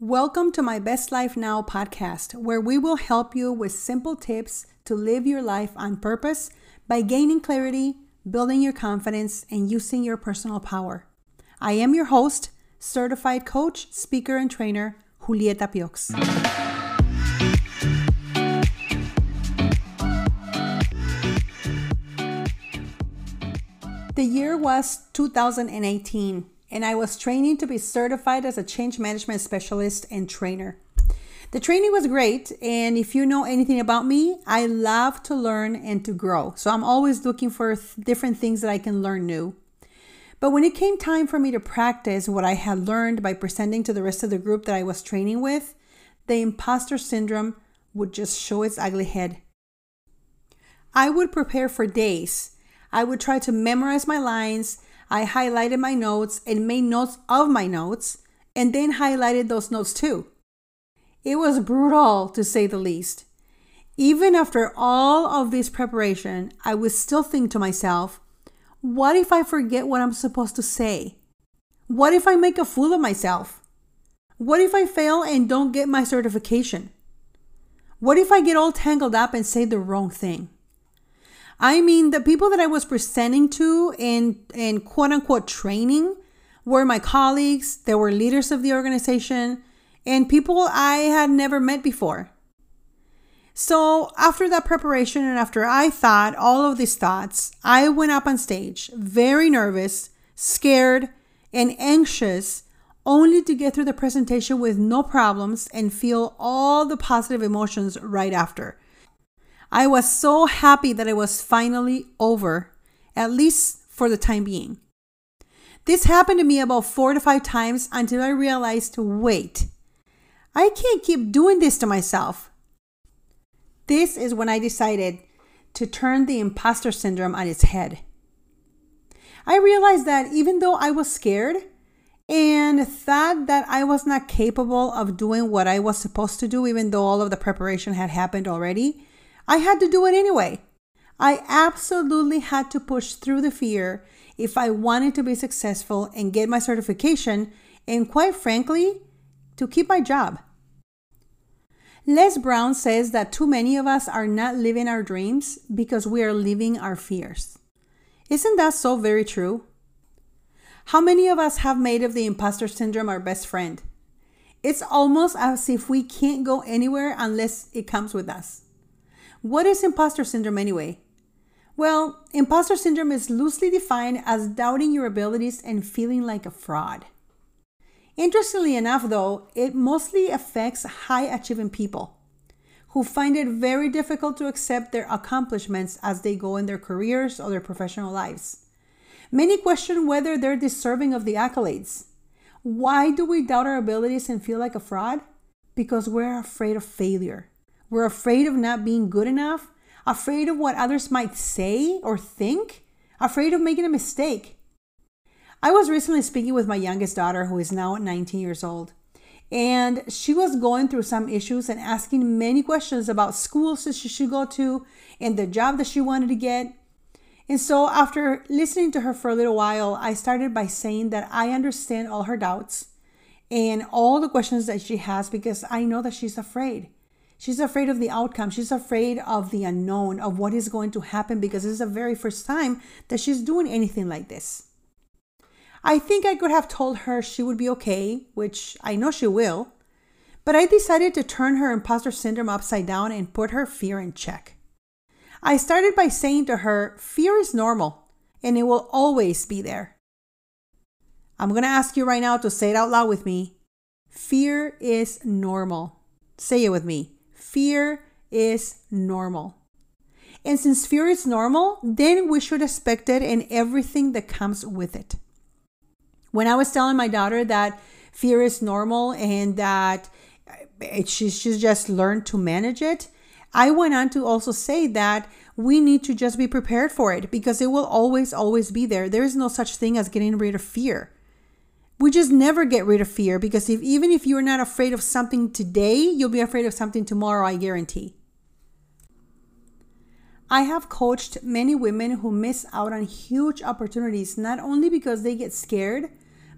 Welcome to my Best Life Now podcast, where we will help you with simple tips to live your life on purpose by gaining clarity, building your confidence, and using your personal power. I am your host, certified coach, speaker, and trainer, Julieta Piox. The year was 2018, and I was training to be certified as a change management specialist and trainer. The training was great, and if you know anything about me, I love to learn and to grow. So I'm always looking for th- different things that I can learn new. But when it came time for me to practice what I had learned by presenting to the rest of the group that I was training with, the imposter syndrome would just show its ugly head. I would prepare for days I would try to memorize my lines. I highlighted my notes and made notes of my notes, and then highlighted those notes too. It was brutal to say the least. Even after all of this preparation, I would still think to myself, what if I forget what I'm supposed to say? What if I make a fool of myself? What if I fail and don't get my certification? What if I get all tangled up and say the wrong thing? I mean, the people that I was presenting to in, in quote unquote training were my colleagues, they were leaders of the organization, and people I had never met before. So, after that preparation and after I thought all of these thoughts, I went up on stage, very nervous, scared, and anxious, only to get through the presentation with no problems and feel all the positive emotions right after. I was so happy that it was finally over, at least for the time being. This happened to me about four to five times until I realized wait, I can't keep doing this to myself. This is when I decided to turn the imposter syndrome on its head. I realized that even though I was scared and thought that I was not capable of doing what I was supposed to do, even though all of the preparation had happened already, I had to do it anyway. I absolutely had to push through the fear if I wanted to be successful and get my certification, and quite frankly, to keep my job. Les Brown says that too many of us are not living our dreams because we are living our fears. Isn't that so very true? How many of us have made of the imposter syndrome our best friend? It's almost as if we can't go anywhere unless it comes with us. What is imposter syndrome anyway? Well, imposter syndrome is loosely defined as doubting your abilities and feeling like a fraud. Interestingly enough, though, it mostly affects high achieving people who find it very difficult to accept their accomplishments as they go in their careers or their professional lives. Many question whether they're deserving of the accolades. Why do we doubt our abilities and feel like a fraud? Because we're afraid of failure. We're afraid of not being good enough, afraid of what others might say or think, afraid of making a mistake. I was recently speaking with my youngest daughter, who is now 19 years old, and she was going through some issues and asking many questions about schools that she should go to and the job that she wanted to get. And so, after listening to her for a little while, I started by saying that I understand all her doubts and all the questions that she has because I know that she's afraid. She's afraid of the outcome. She's afraid of the unknown, of what is going to happen because this is the very first time that she's doing anything like this. I think I could have told her she would be okay, which I know she will, but I decided to turn her imposter syndrome upside down and put her fear in check. I started by saying to her, Fear is normal and it will always be there. I'm going to ask you right now to say it out loud with me. Fear is normal. Say it with me fear is normal. And since fear is normal, then we should expect it and everything that comes with it. When I was telling my daughter that fear is normal and that she just learn to manage it, I went on to also say that we need to just be prepared for it because it will always, always be there. There is no such thing as getting rid of fear we just never get rid of fear because if even if you're not afraid of something today, you'll be afraid of something tomorrow, I guarantee. I have coached many women who miss out on huge opportunities not only because they get scared,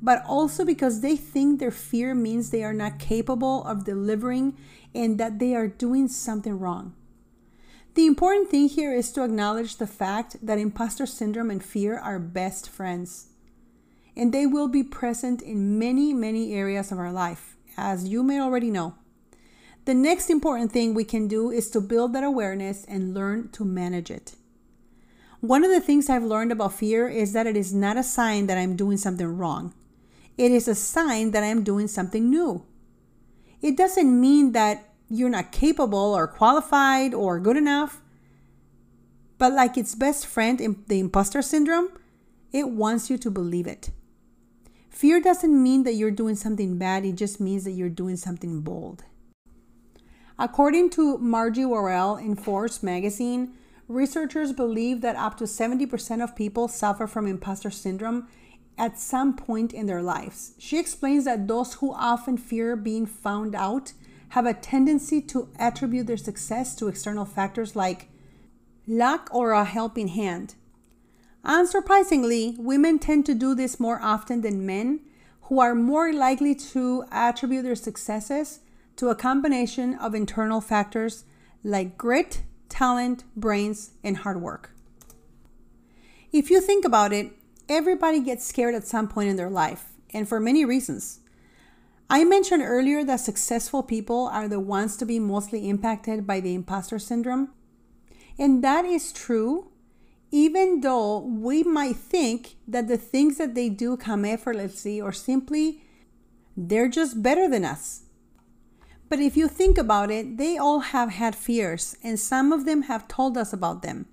but also because they think their fear means they are not capable of delivering and that they are doing something wrong. The important thing here is to acknowledge the fact that imposter syndrome and fear are best friends. And they will be present in many, many areas of our life, as you may already know. The next important thing we can do is to build that awareness and learn to manage it. One of the things I've learned about fear is that it is not a sign that I'm doing something wrong. It is a sign that I'm doing something new. It doesn't mean that you're not capable or qualified or good enough. But like its best friend in the imposter syndrome, it wants you to believe it. Fear doesn't mean that you're doing something bad, it just means that you're doing something bold. According to Margie Warrell in Forbes magazine, researchers believe that up to 70% of people suffer from imposter syndrome at some point in their lives. She explains that those who often fear being found out have a tendency to attribute their success to external factors like luck or a helping hand. Unsurprisingly, women tend to do this more often than men, who are more likely to attribute their successes to a combination of internal factors like grit, talent, brains, and hard work. If you think about it, everybody gets scared at some point in their life, and for many reasons. I mentioned earlier that successful people are the ones to be mostly impacted by the imposter syndrome. And that is true, even though we might think that the things that they do come effortlessly or simply they're just better than us. But if you think about it, they all have had fears, and some of them have told us about them.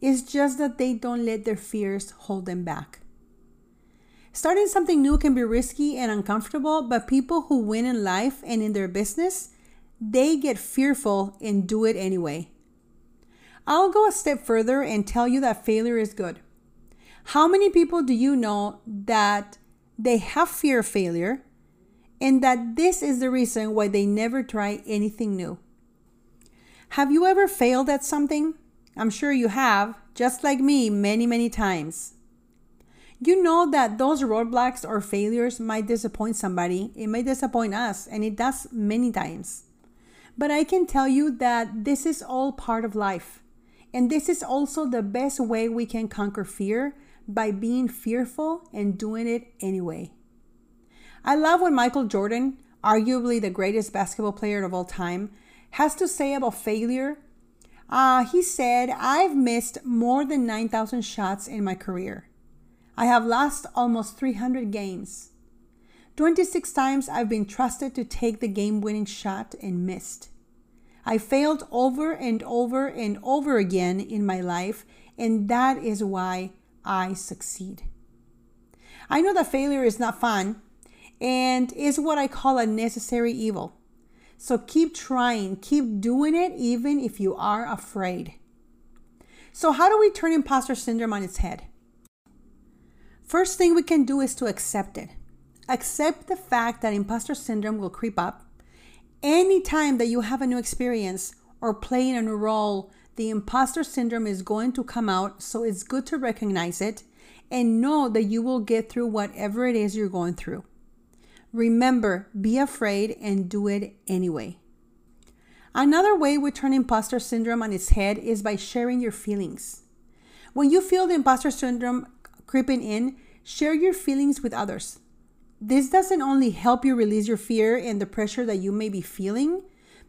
It's just that they don't let their fears hold them back. Starting something new can be risky and uncomfortable, but people who win in life and in their business, they get fearful and do it anyway. I'll go a step further and tell you that failure is good. How many people do you know that they have fear of failure and that this is the reason why they never try anything new? Have you ever failed at something? I'm sure you have, just like me, many, many times. You know that those roadblocks or failures might disappoint somebody. It might disappoint us, and it does many times. But I can tell you that this is all part of life. And this is also the best way we can conquer fear by being fearful and doing it anyway. I love what Michael Jordan, arguably the greatest basketball player of all time, has to say about failure. Uh, he said, I've missed more than 9,000 shots in my career. I have lost almost 300 games. 26 times I've been trusted to take the game winning shot and missed. I failed over and over and over again in my life, and that is why I succeed. I know that failure is not fun and is what I call a necessary evil. So keep trying, keep doing it, even if you are afraid. So, how do we turn imposter syndrome on its head? First thing we can do is to accept it. Accept the fact that imposter syndrome will creep up. Anytime that you have a new experience or playing a new role, the imposter syndrome is going to come out. So it's good to recognize it and know that you will get through whatever it is you're going through. Remember, be afraid and do it anyway. Another way we turn imposter syndrome on its head is by sharing your feelings. When you feel the imposter syndrome creeping in, share your feelings with others. This doesn't only help you release your fear and the pressure that you may be feeling,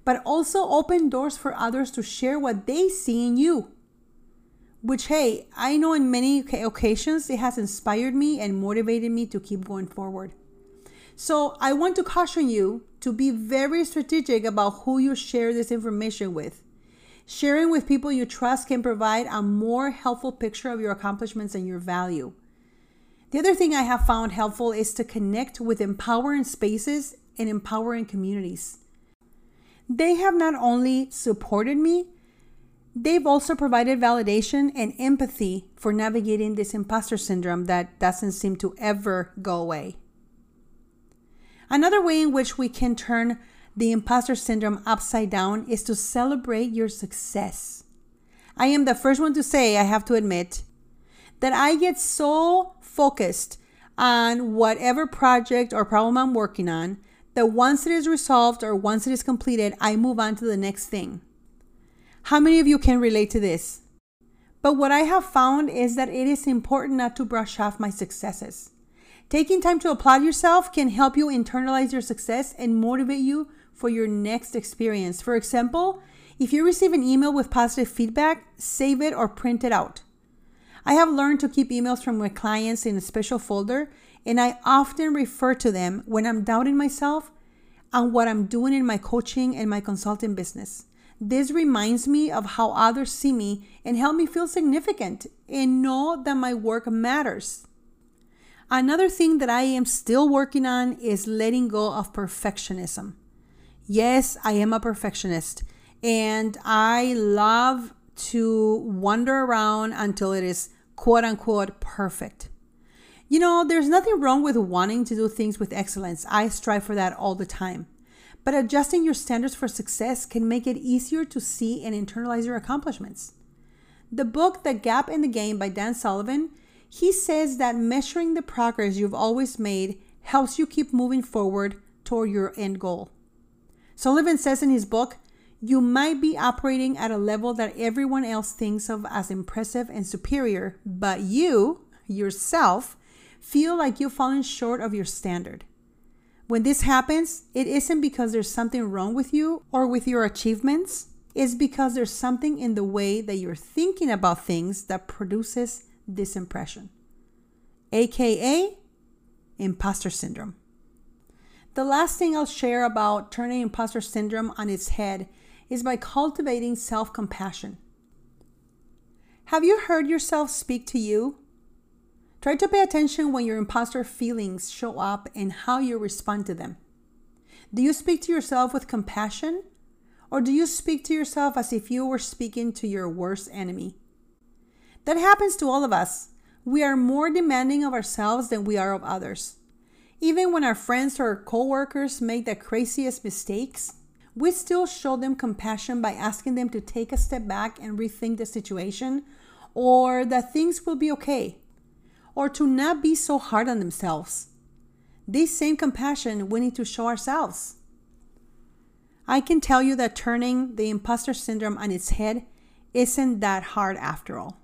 but also open doors for others to share what they see in you. Which, hey, I know in many occasions it has inspired me and motivated me to keep going forward. So, I want to caution you to be very strategic about who you share this information with. Sharing with people you trust can provide a more helpful picture of your accomplishments and your value. The other thing I have found helpful is to connect with empowering spaces and empowering communities. They have not only supported me, they've also provided validation and empathy for navigating this imposter syndrome that doesn't seem to ever go away. Another way in which we can turn the imposter syndrome upside down is to celebrate your success. I am the first one to say, I have to admit, that I get so focused on whatever project or problem I'm working on, that once it is resolved or once it is completed, I move on to the next thing. How many of you can relate to this? But what I have found is that it is important not to brush off my successes. Taking time to applaud yourself can help you internalize your success and motivate you for your next experience. For example, if you receive an email with positive feedback, save it or print it out. I have learned to keep emails from my clients in a special folder, and I often refer to them when I'm doubting myself and what I'm doing in my coaching and my consulting business. This reminds me of how others see me and help me feel significant and know that my work matters. Another thing that I am still working on is letting go of perfectionism. Yes, I am a perfectionist and I love to wander around until it is quote unquote perfect. You know, there's nothing wrong with wanting to do things with excellence. I strive for that all the time. But adjusting your standards for success can make it easier to see and internalize your accomplishments. The book The Gap and the Gain by Dan Sullivan, he says that measuring the progress you've always made helps you keep moving forward toward your end goal. Sullivan says in his book, you might be operating at a level that everyone else thinks of as impressive and superior, but you, yourself, feel like you've fallen short of your standard. When this happens, it isn't because there's something wrong with you or with your achievements. It's because there's something in the way that you're thinking about things that produces this impression, aka imposter syndrome. The last thing I'll share about turning imposter syndrome on its head is by cultivating self compassion. Have you heard yourself speak to you? Try to pay attention when your imposter feelings show up and how you respond to them. Do you speak to yourself with compassion? Or do you speak to yourself as if you were speaking to your worst enemy? That happens to all of us. We are more demanding of ourselves than we are of others. Even when our friends or coworkers make the craziest mistakes, we still show them compassion by asking them to take a step back and rethink the situation or that things will be okay or to not be so hard on themselves. This same compassion we need to show ourselves. I can tell you that turning the imposter syndrome on its head isn't that hard after all.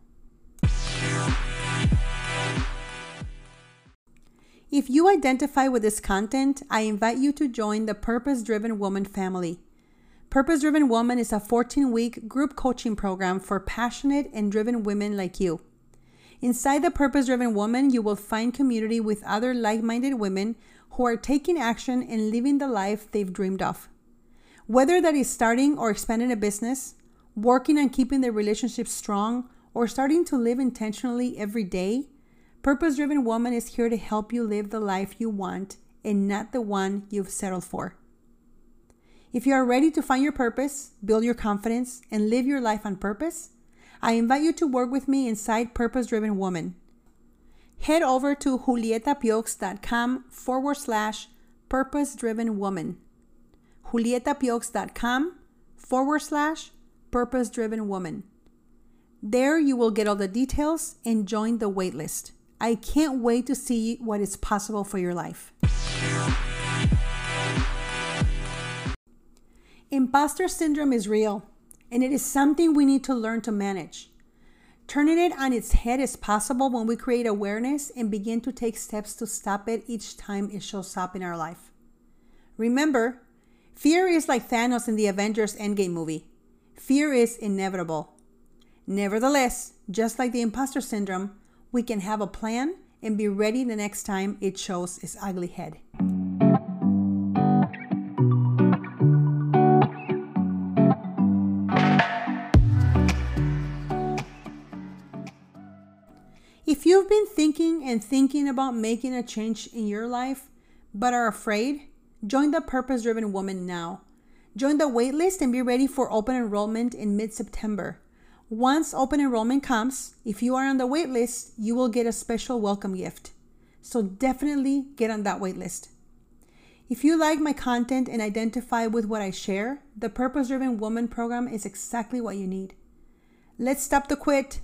If you identify with this content, I invite you to join the Purpose Driven Woman family. Purpose Driven Woman is a 14 week group coaching program for passionate and driven women like you. Inside the Purpose Driven Woman, you will find community with other like minded women who are taking action and living the life they've dreamed of. Whether that is starting or expanding a business, working on keeping their relationship strong, or starting to live intentionally every day, Purpose Driven Woman is here to help you live the life you want and not the one you've settled for. If you are ready to find your purpose, build your confidence, and live your life on purpose, I invite you to work with me inside Purpose Driven Woman. Head over to julietapiox.com forward slash purpose driven woman. julietapiox.com forward slash purpose driven woman. There you will get all the details and join the waitlist. I can't wait to see what is possible for your life. Imposter syndrome is real, and it is something we need to learn to manage. Turning it on its head is possible when we create awareness and begin to take steps to stop it each time it shows up in our life. Remember, fear is like Thanos in the Avengers Endgame movie. Fear is inevitable. Nevertheless, just like the imposter syndrome, we can have a plan and be ready the next time it shows its ugly head. If you've been thinking and thinking about making a change in your life but are afraid, join the Purpose Driven Woman now. Join the waitlist and be ready for open enrollment in mid September. Once open enrollment comes, if you are on the wait list, you will get a special welcome gift. So definitely get on that wait list. If you like my content and identify with what I share, the Purpose Driven Woman program is exactly what you need. Let's stop the quit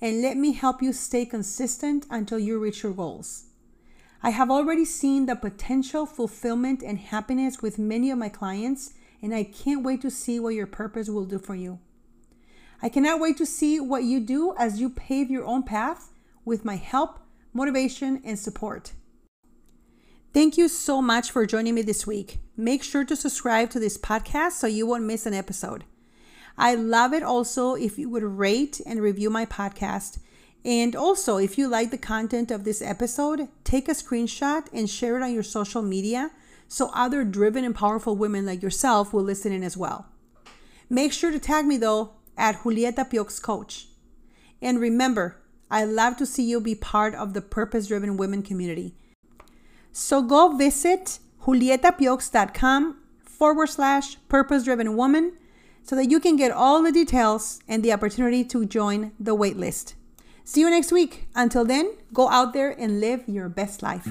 and let me help you stay consistent until you reach your goals. I have already seen the potential fulfillment and happiness with many of my clients, and I can't wait to see what your purpose will do for you. I cannot wait to see what you do as you pave your own path with my help, motivation, and support. Thank you so much for joining me this week. Make sure to subscribe to this podcast so you won't miss an episode. I love it also if you would rate and review my podcast. And also, if you like the content of this episode, take a screenshot and share it on your social media so other driven and powerful women like yourself will listen in as well. Make sure to tag me though at Julieta Piox Coach. And remember, I love to see you be part of the purpose driven women community. So go visit julietapiox.com forward slash purpose driven woman so that you can get all the details and the opportunity to join the waitlist. See you next week. Until then, go out there and live your best life.